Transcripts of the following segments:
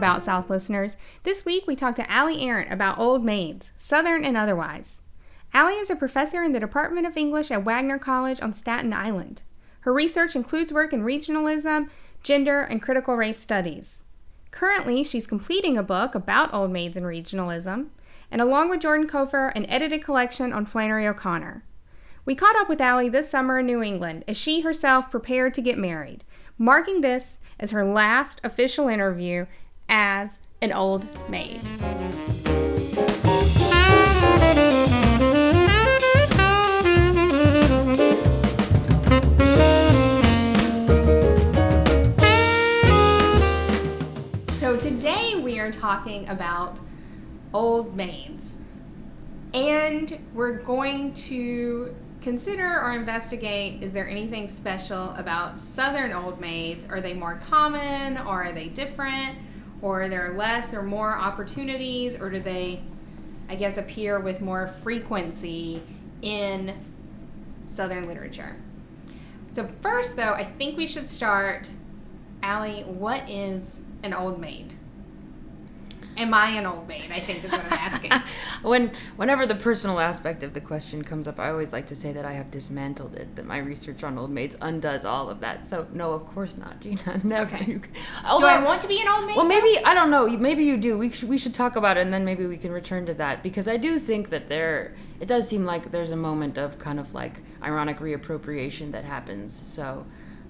About South listeners. This week we talked to Ali Arant about old maids, Southern and otherwise. Ali is a professor in the Department of English at Wagner College on Staten Island. Her research includes work in regionalism, gender, and critical race studies. Currently, she's completing a book about old maids and regionalism, and along with Jordan Cofer, an edited collection on Flannery O'Connor. We caught up with Ali this summer in New England as she herself prepared to get married, marking this as her last official interview as an old maid. So today we are talking about old maids. And we're going to consider or investigate is there anything special about southern old maids? Are they more common or are they different? Or are there less or more opportunities? Or do they, I guess, appear with more frequency in southern literature? So, first, though, I think we should start. Ali, what is an old maid? Am I an old maid? I think is what I'm asking. when whenever the personal aspect of the question comes up, I always like to say that I have dismantled it. That my research on old maids undoes all of that. So no, of course not, Gina. Never. Okay. You- do I want to be an old maid? Well, though? maybe I don't know. Maybe you do. We should, we should talk about it, and then maybe we can return to that because I do think that there. It does seem like there's a moment of kind of like ironic reappropriation that happens. So,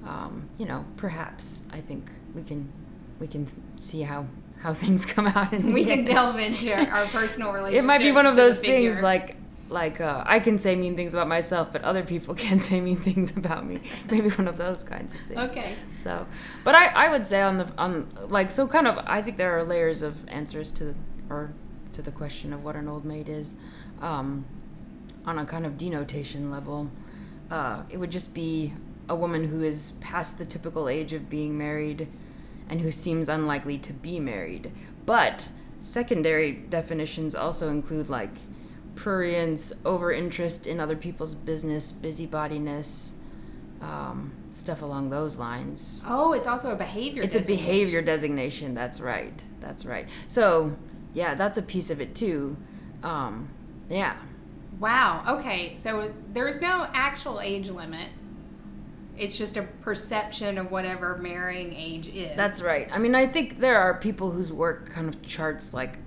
um, you know, perhaps I think we can we can see how how things come out, and we can delve into our, personal relationship. it might be one of those things figure. like like uh, I can say mean things about myself, but other people can't say mean things about me. Maybe one of those kinds of things. Okay. So, but I, I would say on the on like so kind of I think there are layers of answers to the, or to the question of what an old maid is, um, on a kind of denotation level. Uh, it would just be a woman who is past the typical age of being married, and who seems unlikely to be married. But secondary definitions also include like prurience, over interest in other people's business, busybodiness, um, stuff along those lines. Oh, it's also a behavior. It's a behavior designation. That's right. That's right. So, yeah, that's a piece of it too. Um, yeah. Wow. Okay. So there's no actual age limit. It's just a perception of whatever marrying age is. That's right. I mean, I think there are people whose work kind of charts like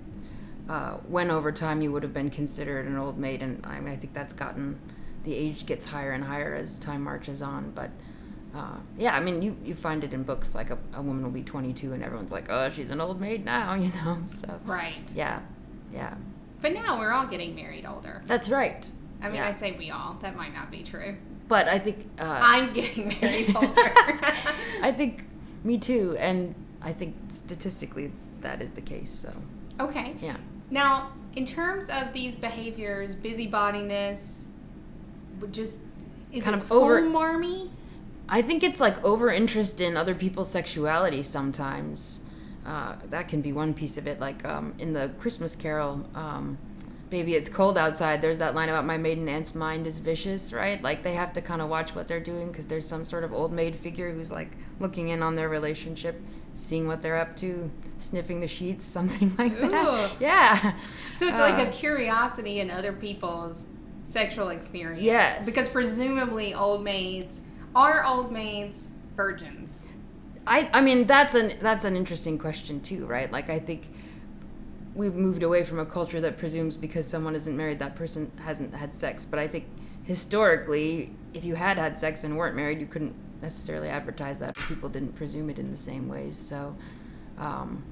uh, when over time you would have been considered an old maid, and I mean, I think that's gotten the age gets higher and higher as time marches on. But uh, yeah, I mean, you you find it in books like a, a woman will be 22 and everyone's like, oh, she's an old maid now, you know. So right. yeah, yeah, But now we're all getting married older. that's right. I mean, Yeah. I say we all. That might not be true. But I think uh, I'm getting married older. I think me too, and I think statistically that is the case. So okay. yeah. Now, in terms of these behaviors, busybodiness, would just is Kind it of over- marmy? I think it's like over interest in other people's sexuality sometimes. Uh, that can be one piece of it. Like um, in the Christmas Carol, um, Baby It's Cold Outside, there's that line about my maiden aunt's mind is vicious, right? Like they have to kind of watch what they're doing because there's some sort of old maid figure who's like looking in on their relationship, seeing what they're up to, sniffing the sheets, something like that. Ooh. Yeah. So it's like Uh, a curiosity in other people's sexual experience. Yes. Because presumably old maids are old maids virgins. I I mean that's an that's an interesting question too, right? Like I think we've moved away from a culture that presumes because someone isn't married that person hasn't had sex, but I think historically if you had had sex and weren't married, you couldn't necessarily advertise that. People didn't presume it in the same ways. So um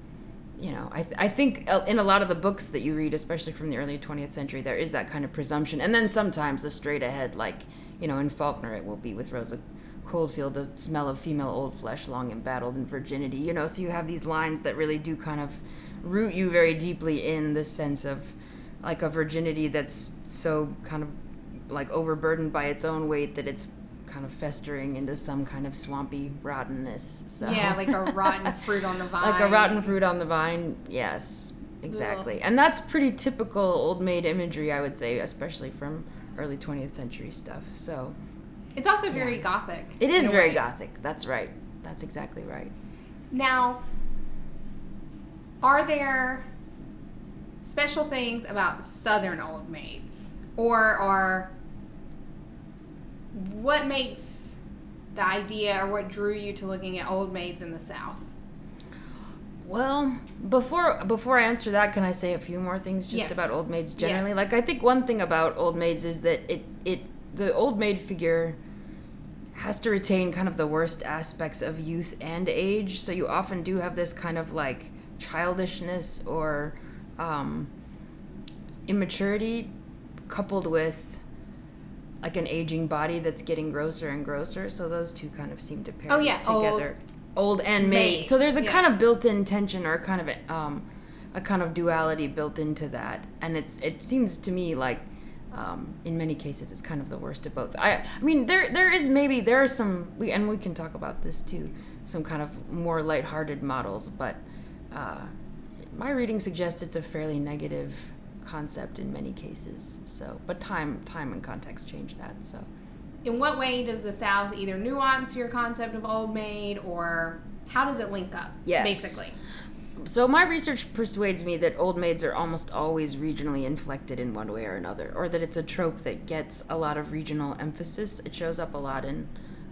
you know, I, th- I think uh, in a lot of the books that you read, especially from the early 20th century, there is that kind of presumption. And then sometimes the straight ahead, like, you know, in Faulkner, it will be with Rosa Coldfield, the smell of female old flesh long embattled in virginity, you know, so you have these lines that really do kind of root you very deeply in the sense of like a virginity that's so kind of like overburdened by its own weight that it's kind of festering into some kind of swampy rottenness. So Yeah, like a rotten fruit on the vine. like a rotten fruit on the vine. Yes, exactly. And that's pretty typical old maid imagery, I would say, especially from early 20th century stuff. So It's also very gothic. it is very way. gothic. That's right. That's exactly right. Now, are there special things about Southern old maids, or are what makes the idea or what drew you to looking at old maids in the South? Well, before before I answer that, can I say a few more things just Yes. about old maids generally? Yes. Like I think one thing about old maids is that it it the old maid figure has to retain kind of the worst aspects of youth and age. So you often do have this kind of like childishness or um, immaturity coupled with like an aging body that's getting grosser and grosser. So those two kind of seem to pair Oh, yeah, together. Old, and maid. maid, So there's a yeah. kind of built-in tension or kind of a, um, a kind of duality built into that, and it's it seems to me like um, in many cases it's kind of the worst of both. I I mean there there is maybe there are some we and we can talk about this too some kind of more lighthearted models, but uh, my reading suggests it's a fairly negative concept in many cases. So, but time time and context change that. So. In what way does the South either nuance your concept of old maid, or how does it link up? Yes. basically. So my research persuades me that old maids are almost always regionally inflected in one way or another, or that it's a trope that gets a lot of regional emphasis. It shows up a lot in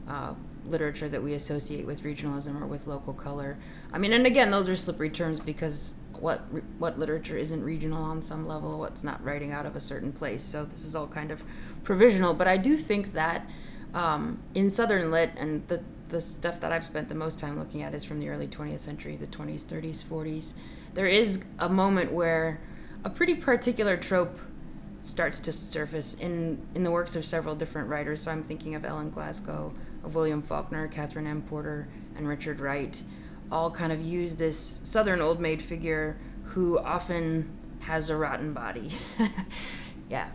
uh, literature that we associate with regionalism or with local color. I mean, and again, those are slippery terms because what what literature isn't regional on some level, what's not writing out of a certain place. So this is all kind of provisional. But I do think that um, in Southern Lit and the the stuff that I've spent the most time looking at is from the early 20th century, the 20s, 30s, 40s. There is a moment where a pretty particular trope starts to surface in, in the works of several different writers. So I'm thinking of Ellen Glasgow, of William Faulkner, Katherine Anne Porter, and Richard Wright. All kind of use this Southern old maid figure who often has a rotten body. yeah.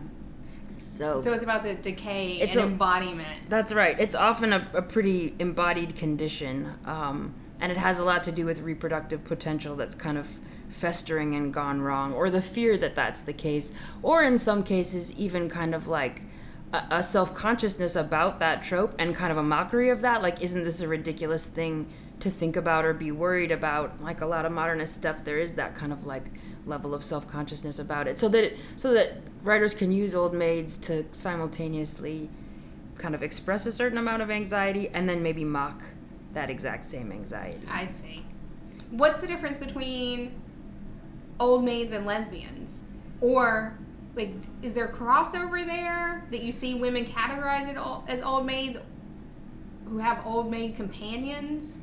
So, So it's about the decay It's and a- embodiment. that's right. It's often a, a pretty embodied condition, um, and it has a lot to do with reproductive potential that's kind of festering and gone wrong, or the fear that that's the case, or in some cases, even kind of like a, a self consciousness about that trope and kind of a mockery of that. Like, isn't this a ridiculous thing to think about or be worried about? Like a lot of modernist stuff, there is that kind of like level of self consciousness about it, so that it, so that writers can use old maids to simultaneously kind of express a certain amount of anxiety and then maybe mock that exact same anxiety. I see. What's the difference between old maids and lesbians? Or like is there crossover there that you see women categorized as old maids who have old maid companions?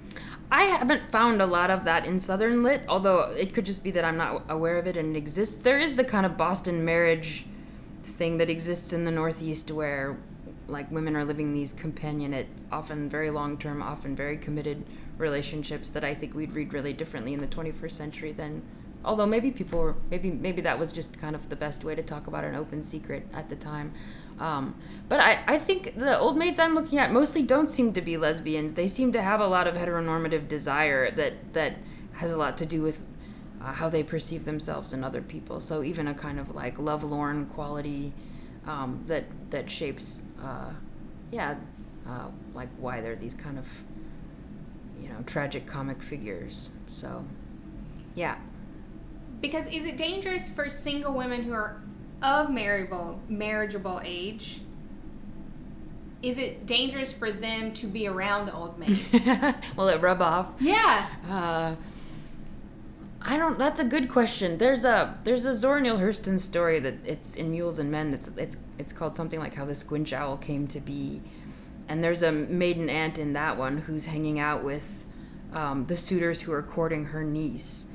I haven't found a lot of that in Southern Lit, although it could just be that I'm not aware of it and it exists. There is the kind of Boston marriage thing that exists in the Northeast where like women are living these companionate, often very long term, often very committed relationships that I think we'd read really differently in the 21st century than although maybe people were maybe maybe that was just kind of the best way to talk about an open secret at the time um, but I, I think the old maids i'm looking at mostly don't seem to be lesbians. They seem to have a lot of heteronormative desire that that has a lot to do with uh, how they perceive themselves and other people. So even a kind of like lovelorn quality um, that that shapes uh, yeah uh, like why they're these kind of you know tragic comic figures. So yeah. Because is it dangerous for single women who are of marriageable marriageable age? Is it dangerous for them to be around old maids? will it rub off yeah. uh, I don't. That's a good question. There's a there's a Zora Neale Hurston story that it's in Mules and Men. That's it's it's called something like how the squinch owl came to be, and there's a maiden aunt in that one who's hanging out with um, the suitors who are courting her niece,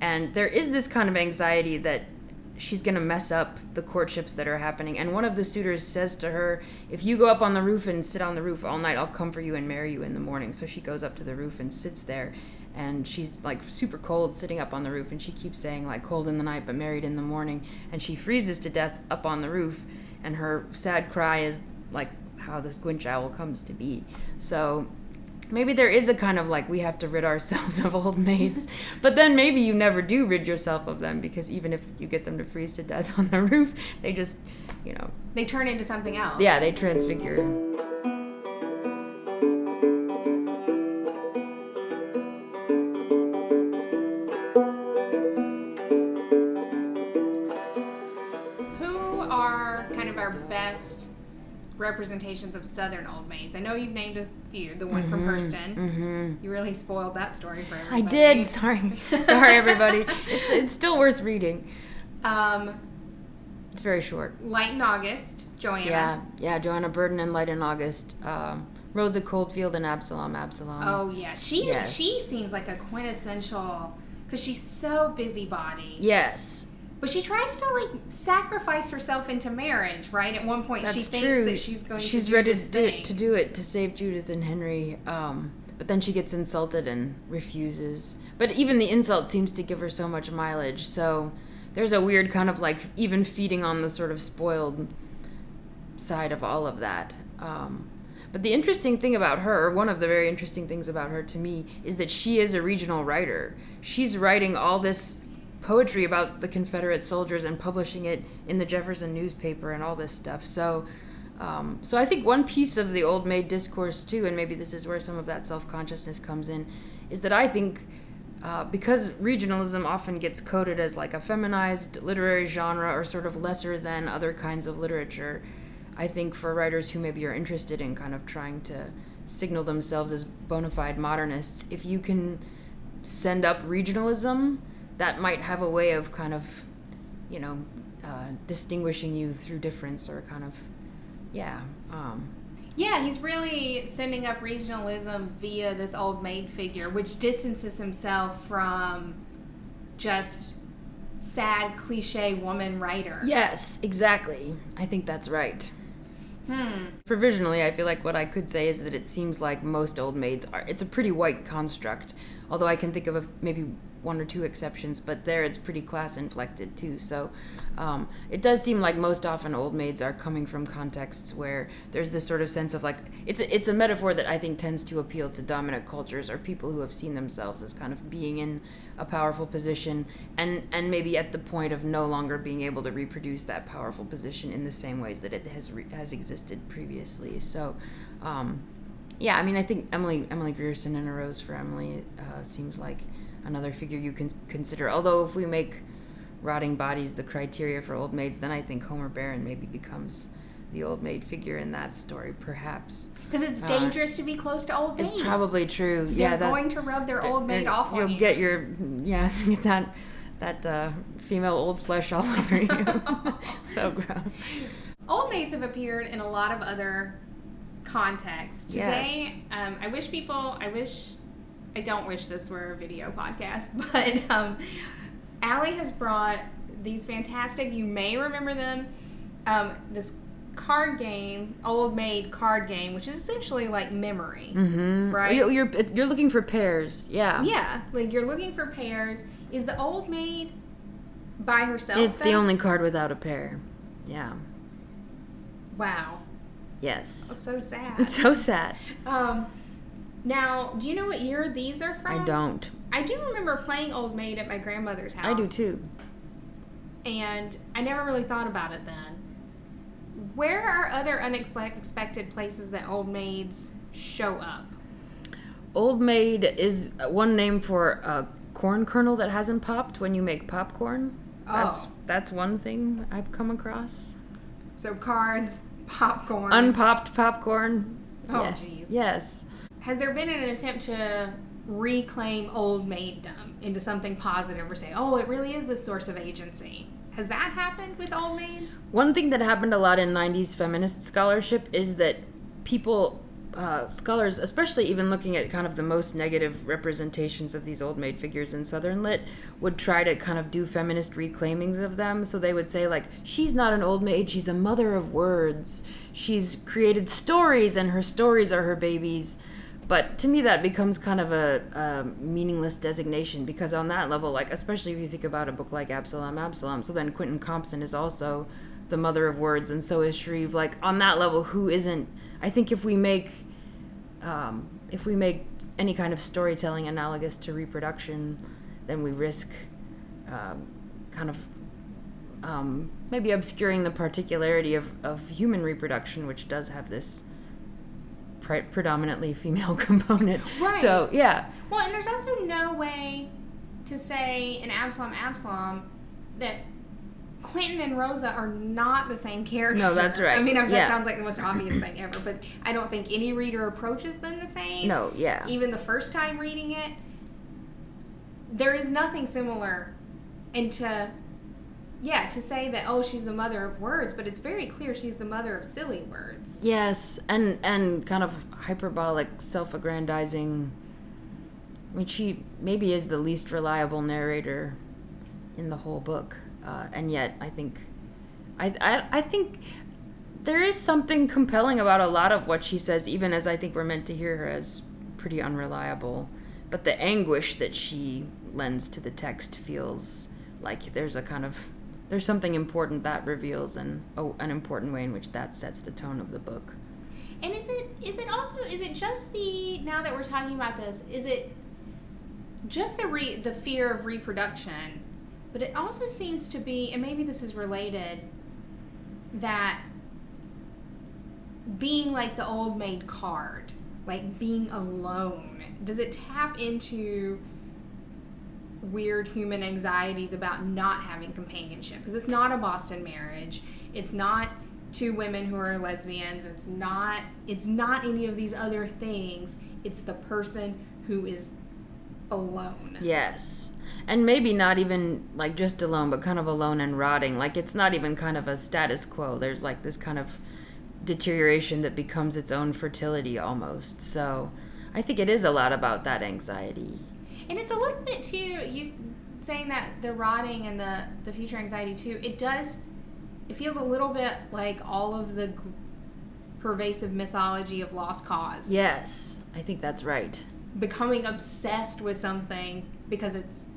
and there is this kind of anxiety that she's gonna mess up the courtships that are happening. And one of the suitors says to her, "If you go up on the roof and sit on the roof all night, I'll come for you and marry you in the morning." So she goes up to the roof and sits there, and she's like super cold sitting up on the roof, and she keeps saying like "cold in the night but married in the morning," and she freezes to death up on the roof, and her sad cry is like how the squinch owl comes to be. So maybe there is a kind of like we have to rid ourselves of old maids but then maybe you never do rid yourself of them because even if you get them to freeze to death on the roof they just you know. They turn into something else. Yeah they transfigure. Who are kind of our best representations of Southern old maids. I know you've named a few. The one from Hurston. Mm-hmm. You really spoiled that story for everybody. I did. Sorry, sorry, everybody. It's it's still worth reading. Um, It's very short. Light in August, Joanna. Yeah, yeah. Joanna Burden and Light in August. Um, Rosa Coldfield and Absalom. Absalom. Oh yeah, she Yes. she seems like a quintessential because she's so busybody. Yes, But she tries to like sacrifice herself into marriage, right? At one point, that's she thinks true. that she's going She's to ready to do, it, to do it to save Judith and Henry. Um, but then she gets insulted and refuses. But even the insult seems to give her so much mileage. So there's a weird kind of like even feeding on the sort of spoiled side of all of that. Um, but the interesting thing about her, one of the very interesting things about her to me, is that she is a regional writer. She's writing all this poetry about the Confederate soldiers and publishing it in the Jefferson newspaper and all this stuff. So, um, so I think one piece of the old maid discourse too, and maybe this is where some of that self consciousness comes in, is that I think uh, because regionalism often gets coded as like a feminized literary genre or sort of lesser than other kinds of literature, I think for writers who maybe are interested in kind of trying to signal themselves as bona fide modernists, if you can send up regionalism, that might have a way of kind of, you know, uh, distinguishing you through difference or kind of, yeah. Um, Yeah, he's really sending up regionalism via this old maid figure, which distances himself from just sad cliche woman writer. yes, exactly. I think that's right. Hmm. Provisionally, I feel like what I could say is that it seems like most old maids are. It's a pretty white construct, although I can think of a, maybe one or two exceptions, but there it's pretty class inflected too. So um, it does seem like most often old maids are coming from contexts where there's this sort of sense of like it's a, it's a metaphor that I think tends to appeal to dominant cultures or people who have seen themselves as kind of being in a powerful position and and maybe at the point of no longer being able to reproduce that powerful position in the same ways that it has re- has existed previously. So. Um, yeah, I mean, I think Emily Emily Grierson and A Rose for Emily uh, seems like another figure you can consider. Although, if we make rotting bodies the criteria for old maids, then I think Homer Barron maybe becomes the old maid figure in that story, perhaps. Because it's Uh, dangerous to be close to old maids. It's probably true. Yeah, they're yeah, that's, going to rub their old maid off on you. You'll get your yeah, get that that uh, female old flesh all over you. so gross. Old maids have appeared in a lot of other contexts. Today, um, I wish people, I wish, I don't wish this were a video podcast, but um, Ali has brought these fantastic, you may remember them, um, this card game, old maid card game, which is essentially like memory. Mm-hmm. Right? You're, you're you're looking for pairs. Yeah. Yeah, like you're looking for pairs. Is the old maid by herself? It's the only card without a pair. Yeah. Wow, Yes. that's so sad. It's so sad. Um, now, do you know what year these are from? I don't. I do remember playing Old Maid at my grandmother's house. I do too. And I never really thought about it then. Where are other unexpected places that Old Maids show up? Old Maid is one name for a corn kernel that hasn't popped when you make popcorn. That's Oh. that's one thing I've come across. So cards, popcorn. Unpopped popcorn. Oh, Yeah. Yes. Has there been an attempt to reclaim Old Maiddom into something positive or say, oh, it really is the source of agency? Has that happened with Old Maids? One thing that happened a lot in 90s feminist scholarship is that people, uh, scholars, especially even looking at kind of the most negative representations of these old maid figures in Southern Lit, would try to kind of do feminist reclaimings of them. So they would say, like, she's not an old maid, she's a mother of words. She's created stories, and her stories are her babies. But to me, that becomes kind of a, a meaningless designation because on that level, like especially if you think about a book like Absalom, Absalom, so then Quentin Compson is also the mother of words, and so is Shreve. Like on that level, who isn't? I think if we make um, if we make any kind of storytelling analogous to reproduction, then we risk uh, kind of um, maybe obscuring the particularity of, of human reproduction, which does have this pre- predominantly female component. Right. So yeah, Well, and there's also no way to say in Absalom, Absalom that Quentin and Rosa are not the same character. No, that's right. I mean, that Yeah. sounds like the most obvious thing ever, but I don't think any reader approaches them the same. No, yeah. Even the first time reading it, there is nothing similar. And to, yeah, to say that, oh, she's the mother of words, but it's very clear she's the mother of silly words. Yes, and and kind of hyperbolic, self-aggrandizing. I mean, she maybe is the least reliable narrator in the whole book, uh, and yet I think, I, I I think there is something compelling about a lot of what she says, even as I think we're meant to hear her as pretty unreliable. But the anguish that she lends to the text feels like there's a kind of there's something important that reveals and an important way in which that sets the tone of the book. And is it is it also is it just the now that we're talking about this is it just the re, the fear of reproduction, but it also seems to be and maybe this is related that being like the old maid card, like being alone, does it tap into weird human anxieties about not having companionship? Because it's not a Boston marriage. It's not two women who are lesbians. It's not it's not any of these other things. It's the person who is alone. Yes. And maybe not even like just alone, but kind of alone and rotting. Like it's not even kind of a status quo. There's like this kind of deterioration that becomes its own fertility almost. So I think it is a lot about that anxiety. And it's a little bit too you saying that the rotting and the the future anxiety too. It does it feels a little bit like all of the g- pervasive mythology of lost cause. Yes, I think that's right. Becoming obsessed with something because it's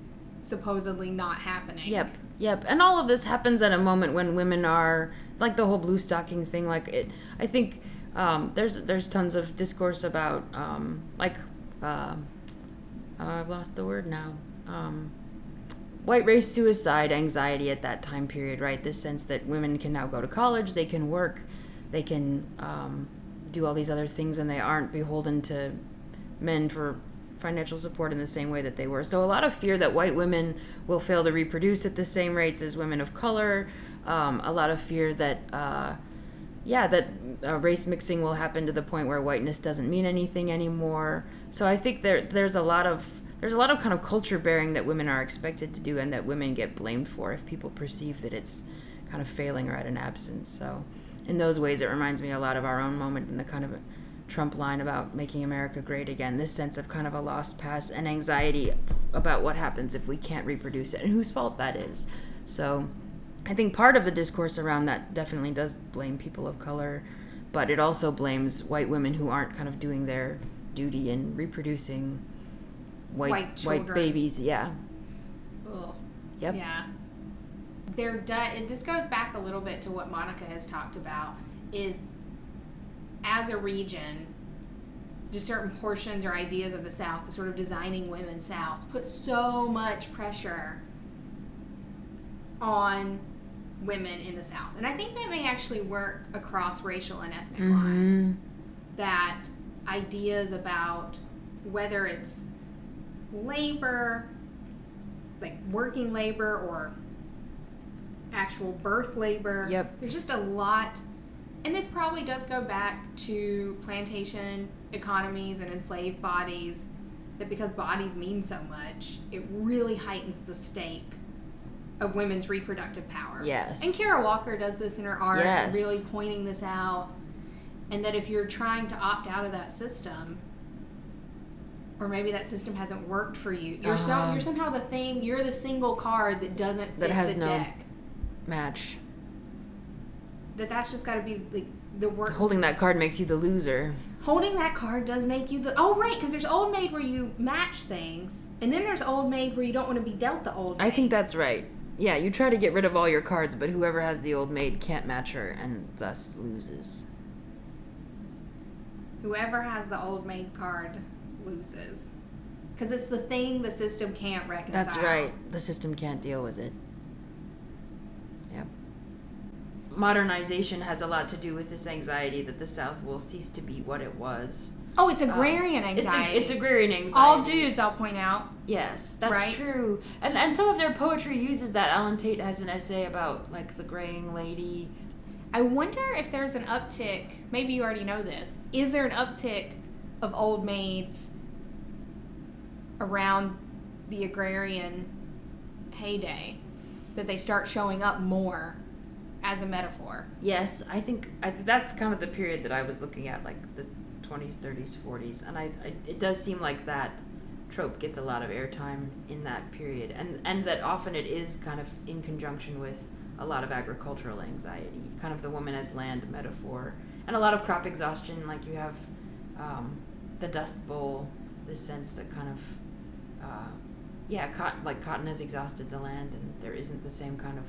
supposedly not happening. Yep, yep. And all of this happens at a moment when women are like the whole blue stocking thing. Like it, I think um, there's there's tons of discourse about um, like uh, uh, I've lost the word now. Um, white race suicide anxiety at that time period, right? This sense that women can now go to college, they can work, they can um, do all these other things, and they aren't beholden to men for financial support in the same way that they were. So a lot of fear that white women will fail to reproduce at the same rates as women of color. Um, a lot of fear that, uh, yeah, that uh, race mixing will happen to the point where whiteness doesn't mean anything anymore. So I think there there's a lot of there's a lot of kind of culture bearing that women are expected to do and that women get blamed for if people perceive that it's kind of failing or at an absence. So in those ways, it reminds me a lot of our own moment in the kind of Trump line about making America great again. This sense of kind of a lost past and anxiety about what happens if we can't reproduce it and whose fault that is. So I think part of the discourse around that definitely does blame people of color, but it also blames white women who aren't kind of doing their duty in reproducing white White white, babies. Yeah. Ugh. Yep. Yeah. There do- this goes back a little bit to what Monica has talked about is as a region just certain portions or ideas of the South, the sort of designing women South, put so much pressure on women in the South. And I think that may actually work across racial and ethnic lines. Mm-hmm. That ideas about whether it's labor, like working labor or actual birth labor. Yep. There's just a lot and this probably does go back to plantation economies and enslaved bodies that because bodies mean so much, it really heightens the stake of women's reproductive power. Yes. And Kara Walker does this in her art, Yes. really pointing this out. And that if you're trying to opt out of that system, or maybe that system hasn't worked for you, you're Uh-huh. you're somehow the thing. You're the single card that doesn't fit That has the no- deck. Match. That that's just got to be like the work. Holding that card makes you the loser. Holding that card does make you the oh right because there's old maid where you match things, and then there's old maid where you don't want to be dealt the old. Maid. I think that's right. Yeah, you try to get rid of all your cards, but whoever has the old maid can't match her and thus loses. Whoever has the old maid card loses because it's the thing the system can't reconcile. That's right. The system can't deal with it. Yep. Modernization has a lot to do with this anxiety that the South will cease to be what it was. Oh, it's um, agrarian It's, anxiety. a, it's agrarian anxiety. all dudes. I'll point out. Yes, that's Right? true. And and some of their poetry uses that. Allen Tate has an essay about like the graying lady. I wonder if there's an uptick. Maybe you already know this. Is there an uptick of old maids around the agrarian heyday that they start showing up more as a metaphor? Yes, I think I, that's kind of the period that I was looking at, like the 20s, 30s, 40s, and I, I it does seem like that trope gets a lot of airtime in that period, and and that often it is kind of in conjunction with a lot of agricultural anxiety, kind of the woman as land metaphor, and a lot of crop exhaustion, like you have um, the Dust Bowl, this sense that kind of uh, yeah, cotton, like cotton has exhausted the land, and there isn't the same kind of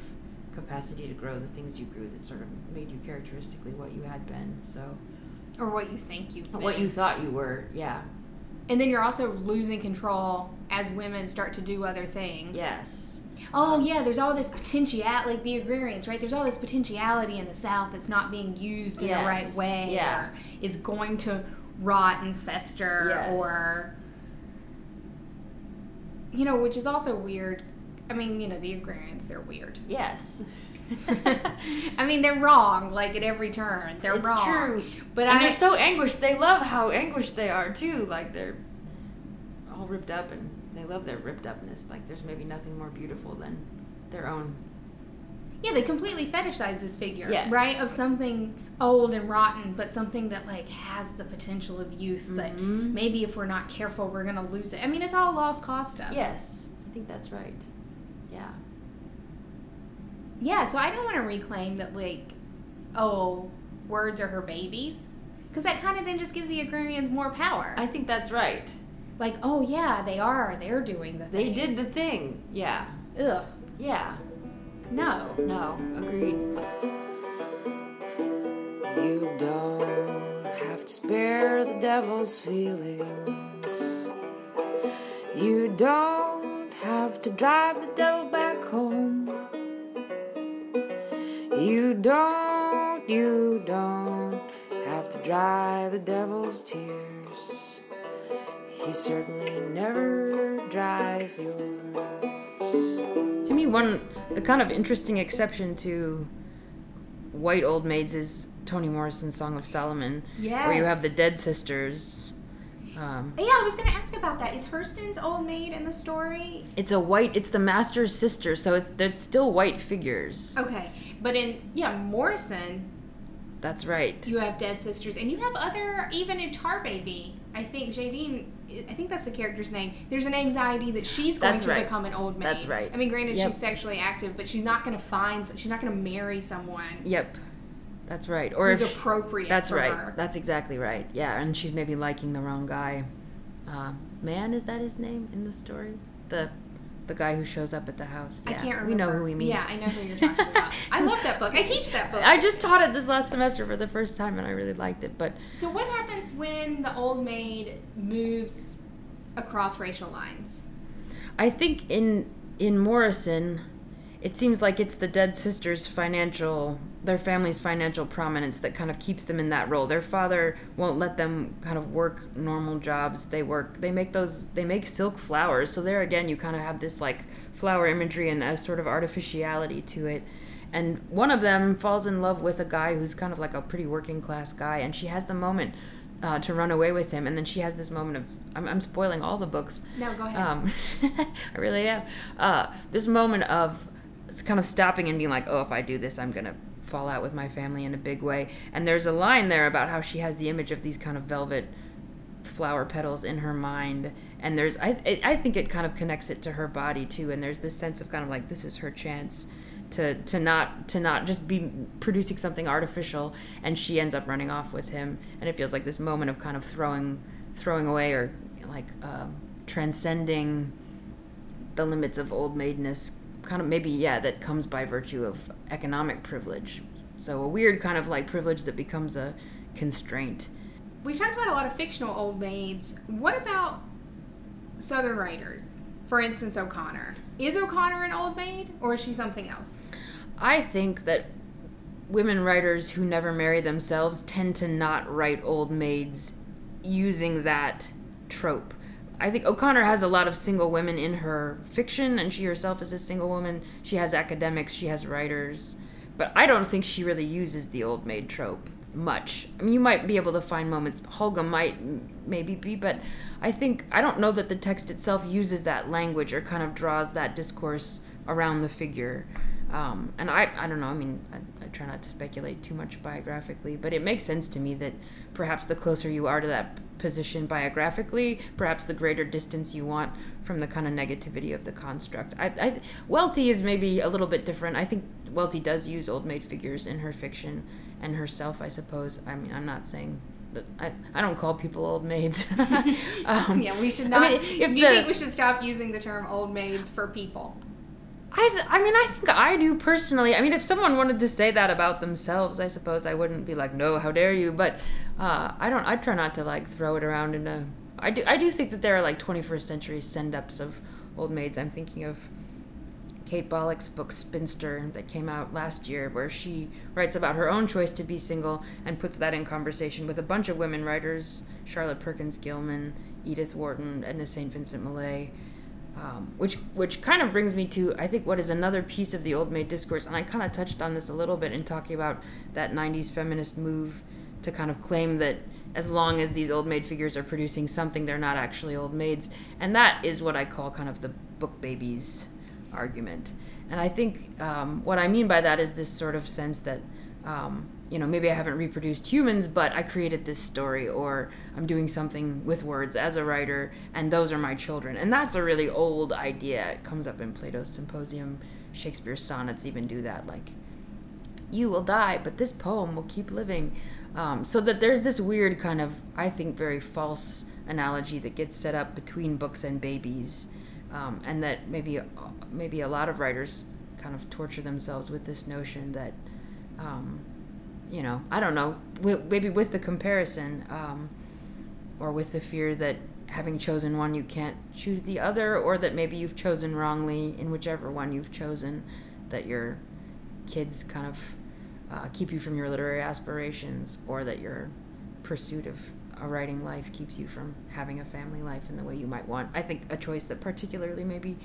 capacity to grow the things you grew that sort of made you characteristically what you had been. So Or what you think you've what you thought you were, yeah, And then you're also losing control as women start to do other things. yes, Oh yeah, there's all this potentiality, like the agrarians, right? There's all this potentiality in the South that's not being used in the right way, yeah. or is going to rot and fester, Yes. or you know, which is also weird. I mean, you know, the agrarians, they're weird. yes. I mean, they're wrong, like at every turn. They're wrong. it's wrong. true, But and I, they're so anguished. They love how anguished they are too. Like they're all ripped up, and they love their ripped upness. Like there's maybe nothing more beautiful than their own. yeah, they completely fetishize this figure, Yes. right? Of something old and rotten, but something that like has the potential of youth, but Mhm. maybe if we're not careful, we're gonna lose it. I mean, it's all lost cause stuff. Yes, I think that's right. Yeah. Yeah, so I don't want to reclaim that, like, oh, words are her babies. Because that kind of then just gives the agrarians more power. I think that's right. Like, oh, yeah, they are. They're doing the thing. They did the thing. Yeah. Ugh. Yeah. No. No. Agreed. You don't have to spare the devil's feelings. You don't have to drive the devil back home. You don't, you don't have to dry the devil's tears. He certainly never dries yours. To me, one the kind of interesting exception to white old maids is Toni Morrison's Song of Solomon, where you have the dead sisters. Um, Yeah, I was going to ask about that. Is Hurston's old maid in the story? it's a white. It's the master's sister, so it's there's still white figures. Okay. But in, yeah, Morrison, That's right. you have dead sisters. And you have other, even in Tar Baby, I think Jadine, I think that's the character's name. There's an anxiety that she's going That's to right. become an old maid. That's right. I mean, granted, Yep. she's sexually active, but she's not going to find, she's not going to marry someone Yep, that's right. Or who's if appropriate that's for right. her. That's exactly right. Yeah, and she's maybe liking the wrong guy. Uh, man, is that his name in the story? The the guy who shows up at the house. I can't remember. We know who we mean. Yeah, I know who you're talking about. I love that book. I teach that book. I just taught it this last semester for the first time, and I really liked it. But So what happens when the old maid moves across racial lines? I think in in Morrison, it seems like it's the dead sisters' financial, their family's financial prominence that kind of keeps them in that role. Their father won't let them kind of work normal jobs. They work, they make those, they make silk flowers. So there again, you kind of have this like flower imagery and a sort of artificiality to it. And one of them falls in love with a guy who's kind of like a pretty working class guy, and she has the moment. Uh, to run away with him, and then she has this moment of I'm, I'm spoiling all the books, No, go ahead. um, I really am. Uh, this moment of kind of stopping and being like, oh, if I do this, I'm going to fall out with my family in a big way. And there's a line there about how she has the image of these kind of velvet flower petals in her mind. And there's, I, I I think it kind of connects it to her body too. And there's this sense of kind of like, this is her chance. To, to not to not just be producing something artificial and she ends up running off with him and it feels like this moment of kind of throwing throwing away or like um, transcending the limits of old maidness kind of maybe yeah that comes by virtue of economic privilege so a weird kind of like privilege that becomes a constraint We've talked about a lot of fictional old maids. What about Southern writers? For instance, O'Connor. Is O'Connor an old maid, or is she something else? i think that women writers who never marry themselves tend to not write old maids using that trope. I think O'Connor has a lot of single women in her fiction, and she herself is a single woman. She has academics, she has writers, but I don't think she really uses the old maid trope much. I mean, you might be able to find moments. Hulga might maybe be, but I think I don't know that the text itself uses that language or kind of draws that discourse around the figure. Um, and I, I don't know. I mean, try not to speculate too much biographically, but it makes sense to me that perhaps the closer you are to that position biographically, perhaps the greater distance you want from the kind of negativity of the construct. I, I Welty is maybe a little bit different. I think Welty does use old maid figures in her fiction and herself, I suppose. I mean, I'm not saying that I, I don't call people old maids. um, yeah, we should not. I mean, if you the, think we should stop using the term old maids for people? I, I mean, I think I do personally. I mean, if someone wanted to say that about themselves, I suppose I wouldn't be like, no, how dare you? But uh, I don't. I try not to like throw it around in a. I do. I do think that there are like 21st century send ups of old maids. I'm thinking of Kate Bolick's book Spinster that came out last year, where she writes about her own choice to be single and puts that in conversation with a bunch of women writers Charlotte Perkins Gilman, Edith Wharton, Edna St. Vincent Millay um, which which kind of brings me to I think what is another piece of the old maid discourse, and I kind of touched on this a little bit in talking about that '90s feminist move to kind of claim that as long as these old maid figures are producing something, they're not actually old maids, and that is what I call kind of the book babies argument. And I think um, what I mean by that is this sort of sense that um, you know, maybe I haven't reproduced humans, but I created this story, or I'm doing something with words as a writer, and those are my children. And that's a really old idea. It comes up in Plato's Symposium. Shakespeare's sonnets even do that. Like, you will die, but this poem will keep living. Um, so that there's this weird kind of, I think, very false analogy that gets set up between books and babies, um, and that maybe maybe a lot of writers kind of torture themselves with this notion that. Um, you know, I don't know, maybe with the comparison, um, or with the fear that having chosen one, you can't choose the other, or that maybe you've chosen wrongly in whichever one you've chosen, that your kids kind of uh, keep you from your literary aspirations, or that your pursuit of a writing life keeps you from having a family life in the way you might want. I think a choice that particularly maybe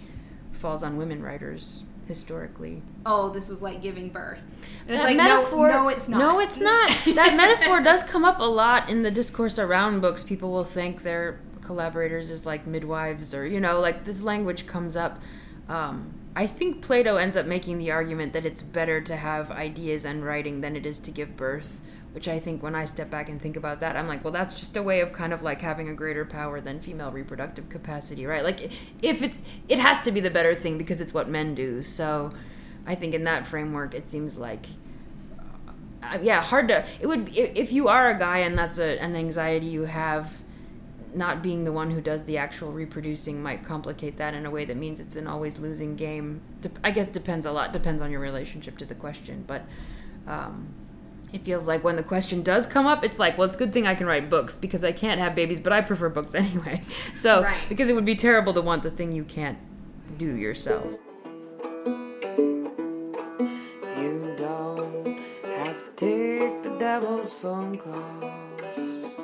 falls on women writers historically. Oh, this was like giving birth. And it's like metaphor, no, no, it's not. No, it's not. that metaphor does come up a lot in the discourse around books. People will think their collaborators as like midwives, or you know, like this language comes up. Um, I think Plato ends up making the argument that it's better to have ideas and writing than it is to give birth which I think when I step back and think about that, I'm like, well, that's just a way of kind of like having a greater power than female reproductive capacity, right? Like, if it's, it has to be the better thing because it's what men do. So I think in that framework, it seems like, uh, yeah, hard to, it would, if you are a guy and that's a, an anxiety you have, not being the one who does the actual reproducing might complicate that in a way that means it's an always losing game. I guess depends a lot, depends on your relationship to the question, but, um, it feels like when the question does come up, it's like, well, it's a good thing I can write books because I can't have babies, but I prefer books anyway. So, right. because it would be terrible to want the thing you can't do yourself. You don't have to take the devil's phone calls.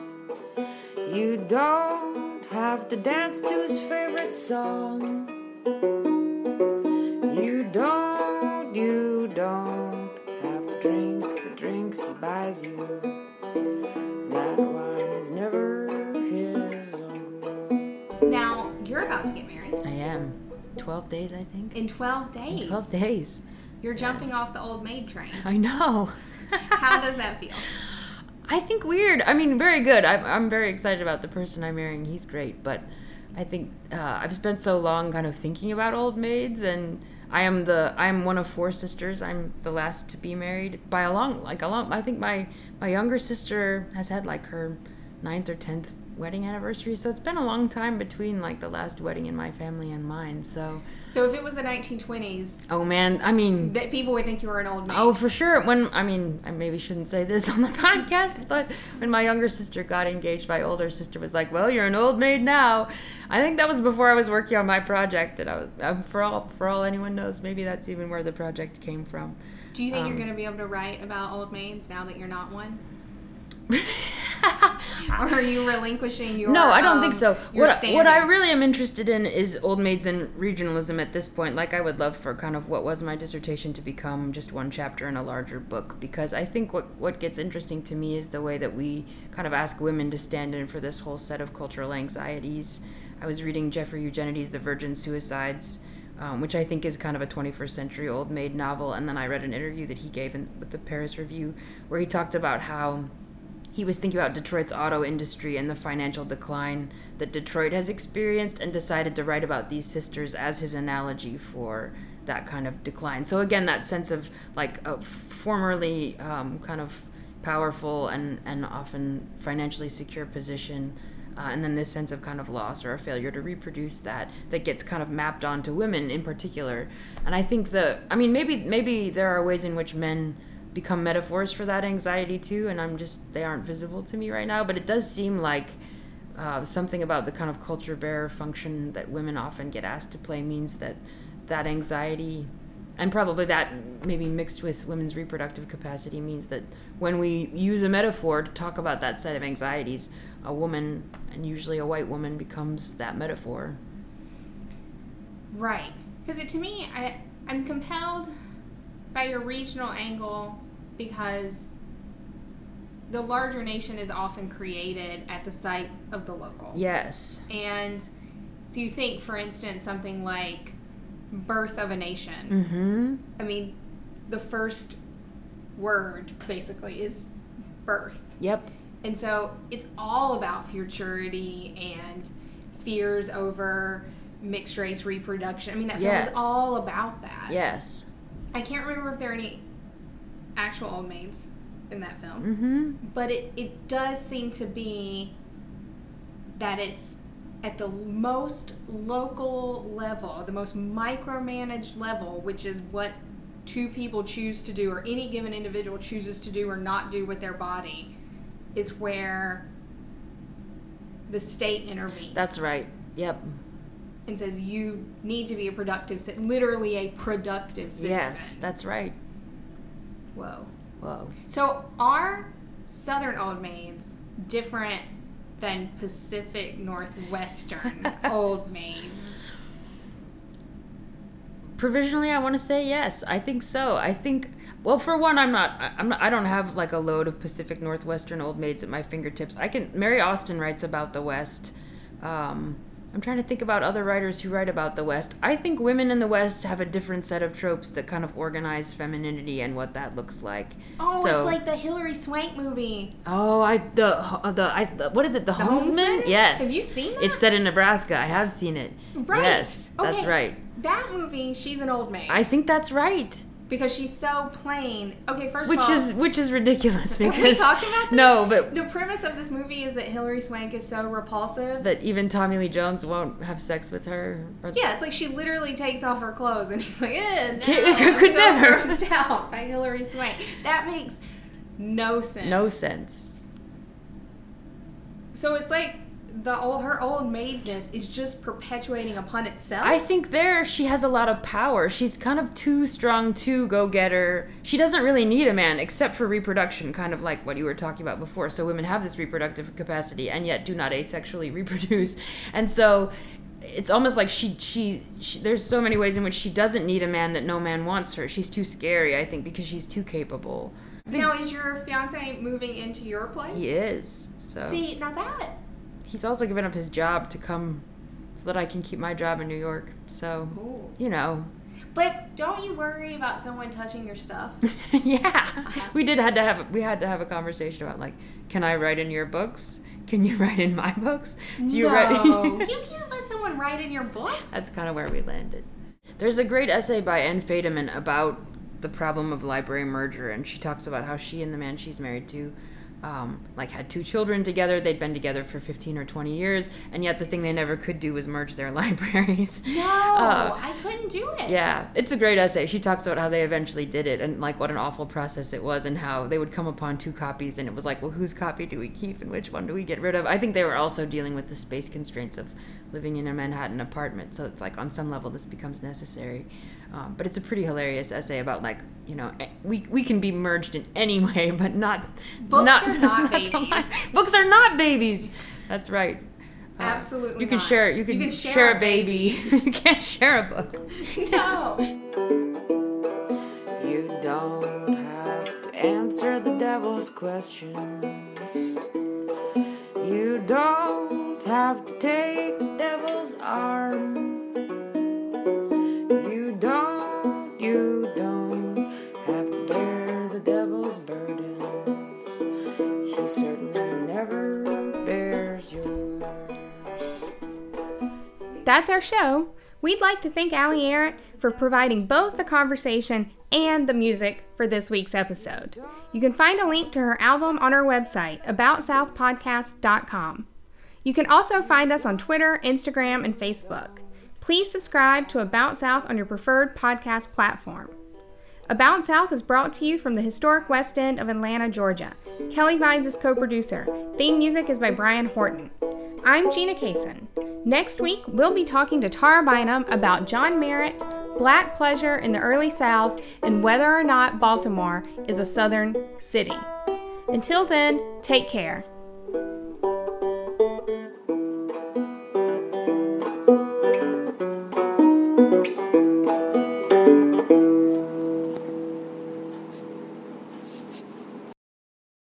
You don't have to dance to his favorite song. 12 days, I think. In 12 days? In 12 days. You're jumping yes. off the old maid train. I know. How does that feel? I think weird. I mean, very good. I'm, I'm very excited about the person I'm marrying. He's great. But I think uh, I've spent so long kind of thinking about old maids and I am the I'm one of four sisters. I'm the last to be married by a long like a long. I think my my younger sister has had like her ninth or tenth wedding anniversary. So it's been a long time between like the last wedding in my family and mine. So So if it was the 1920s, oh man, I mean, that people would think you were an old man. Oh, for sure. When I mean, I maybe shouldn't say this on the podcast, but when my younger sister got engaged, my older sister was like, "Well, you're an old maid now." I think that was before I was working on my project, and I was um, for all for all anyone knows, maybe that's even where the project came from. Do you think um, you're going to be able to write about old maids now that you're not one? or are you relinquishing your? No, I don't um, think so. What, I- what I really am interested in is old maids and regionalism at this point. Like, I would love for kind of what was my dissertation to become just one chapter in a larger book because I think what, what gets interesting to me is the way that we kind of ask women to stand in for this whole set of cultural anxieties. I was reading Jeffrey Eugenides' The Virgin Suicides. Um, which I think is kind of a 21st century old maid novel. And then I read an interview that he gave in, with the Paris Review where he talked about how he was thinking about Detroit's auto industry and the financial decline that Detroit has experienced and decided to write about these sisters as his analogy for that kind of decline. So, again, that sense of like a formerly um, kind of powerful and, and often financially secure position. Uh, and then this sense of kind of loss or a failure to reproduce that that gets kind of mapped onto women in particular and i think the i mean maybe maybe there are ways in which men become metaphors for that anxiety too and i'm just they aren't visible to me right now but it does seem like uh, something about the kind of culture bearer function that women often get asked to play means that that anxiety and probably that maybe mixed with women's reproductive capacity means that when we use a metaphor to talk about that set of anxieties a woman and usually a white woman becomes that metaphor Right. Because to me, I I'm compelled by your regional angle because the larger nation is often created at the site of the local. yes And so you think, for instance, something like birth of a nation. mm-hmm I mean, the first word basically is birth. yep And so it's all about futurity and fears over mixed race reproduction. I mean, that film Yes. is all about that. yes I can't remember if there are any actual old maids in that film, mm-hmm. But it, it does seem to be that it's at the most local level, the most micromanaged level, which is what two people choose to do, or any given individual chooses to do or not do with their body, is where the state intervenes. That's right. Yep. And says you need to be a productive, literally a productive citizen. yes that's right Whoa. whoa So are Southern Old Maids different than Pacific Northwestern Old Maids? provisionally i want to say yes i think so i think well for one i'm not I- i'm not i don't have like a load of pacific northwestern old maids at my fingertips i can mary austin writes about the west um, i'm trying to think about other writers who write about the west i think women in the west have a different set of tropes that kind of organize femininity and what that looks like Oh, So- it's like the Hilary Swank movie. Oh, I the uh, the, I, the what is it? The, Homesman? Homesman? Yes. Have you seen that? It's set in Nebraska. I have seen it. Right. Yes, that's right. That movie, she's an old maid I think that's right. Because she's so plain. Okay, first Which of all, Which is which is ridiculous because we talked about this? no, but the premise of this movie is that Hilary Swank is so repulsive. that even Tommy Lee Jones won't have sex with her. Or, yeah, it's like she literally takes off her clothes and he's like, eh, no, Could so never. grossed out by Hilary Swank. That makes no sense. No sense. So it's like the old her old maidness is just perpetuating upon itself. I think there she has a lot of power. She's kind of too strong to go getter. She doesn't really need a man except for reproduction, kind of like what you were talking about before. So women have this reproductive capacity and yet do not asexually reproduce. And so it's almost like she, she she there's so many ways in which she doesn't need a man that no man wants her. She's too scary, I think, because she's too capable. Now is your fiance moving into your place? he is. So See, now that he's also given up his job to come so that I can keep my job in New York. So, Ooh. you know, But don't you worry about someone touching your stuff? yeah, we did had to have we had to have a conversation about like, can I write in your books? Can you write in my books? Do you no, write? you can't let someone write in your books. That's kind of where we landed. There's a great essay by Anne Fadiman about the problem of library merger, and she talks about how she and the man she's married to. Um, like had two children together they'd been together for 15 or 20 years and yet the thing they never could do was merge their libraries no, Uh, I couldn't do it. Yeah, it's a great essay. She talks about how they eventually did it and like what an awful process it was and how they would come upon two copies and it was like, well, whose copy do we keep and which one do we get rid of? I think they were also dealing with the space constraints of living in a Manhattan apartment. So it's like on some level this becomes necessary. Um, but it's a pretty hilarious essay about like you know we we can be merged in any way, but not Books not, are not the babies. Books are not babies. That's right. Uh, Absolutely You can not. share. You can, You can share, share a a baby. you can't share a book. No. You don't have to answer the devil's questions. You don't have to take the devil's arm. That's our show. We'd like to thank Ali Arant for providing both the conversation and the music for this week's episode. You can find a link to her album on our website, aboutsouthpodcast.com. You can also find us on Twitter, Instagram, and Facebook. Please subscribe to About South on your preferred podcast platform. About South is brought to you from the historic West End of Atlanta, Georgia. Kelly Vines is co producer. Theme music is by Brian Horton. I'm Gina Caison. Next week, we'll be talking to Tara Bynum about John Marrant, black pleasure in the early South, and whether or not Baltimore is a Southern city. Until then, take care.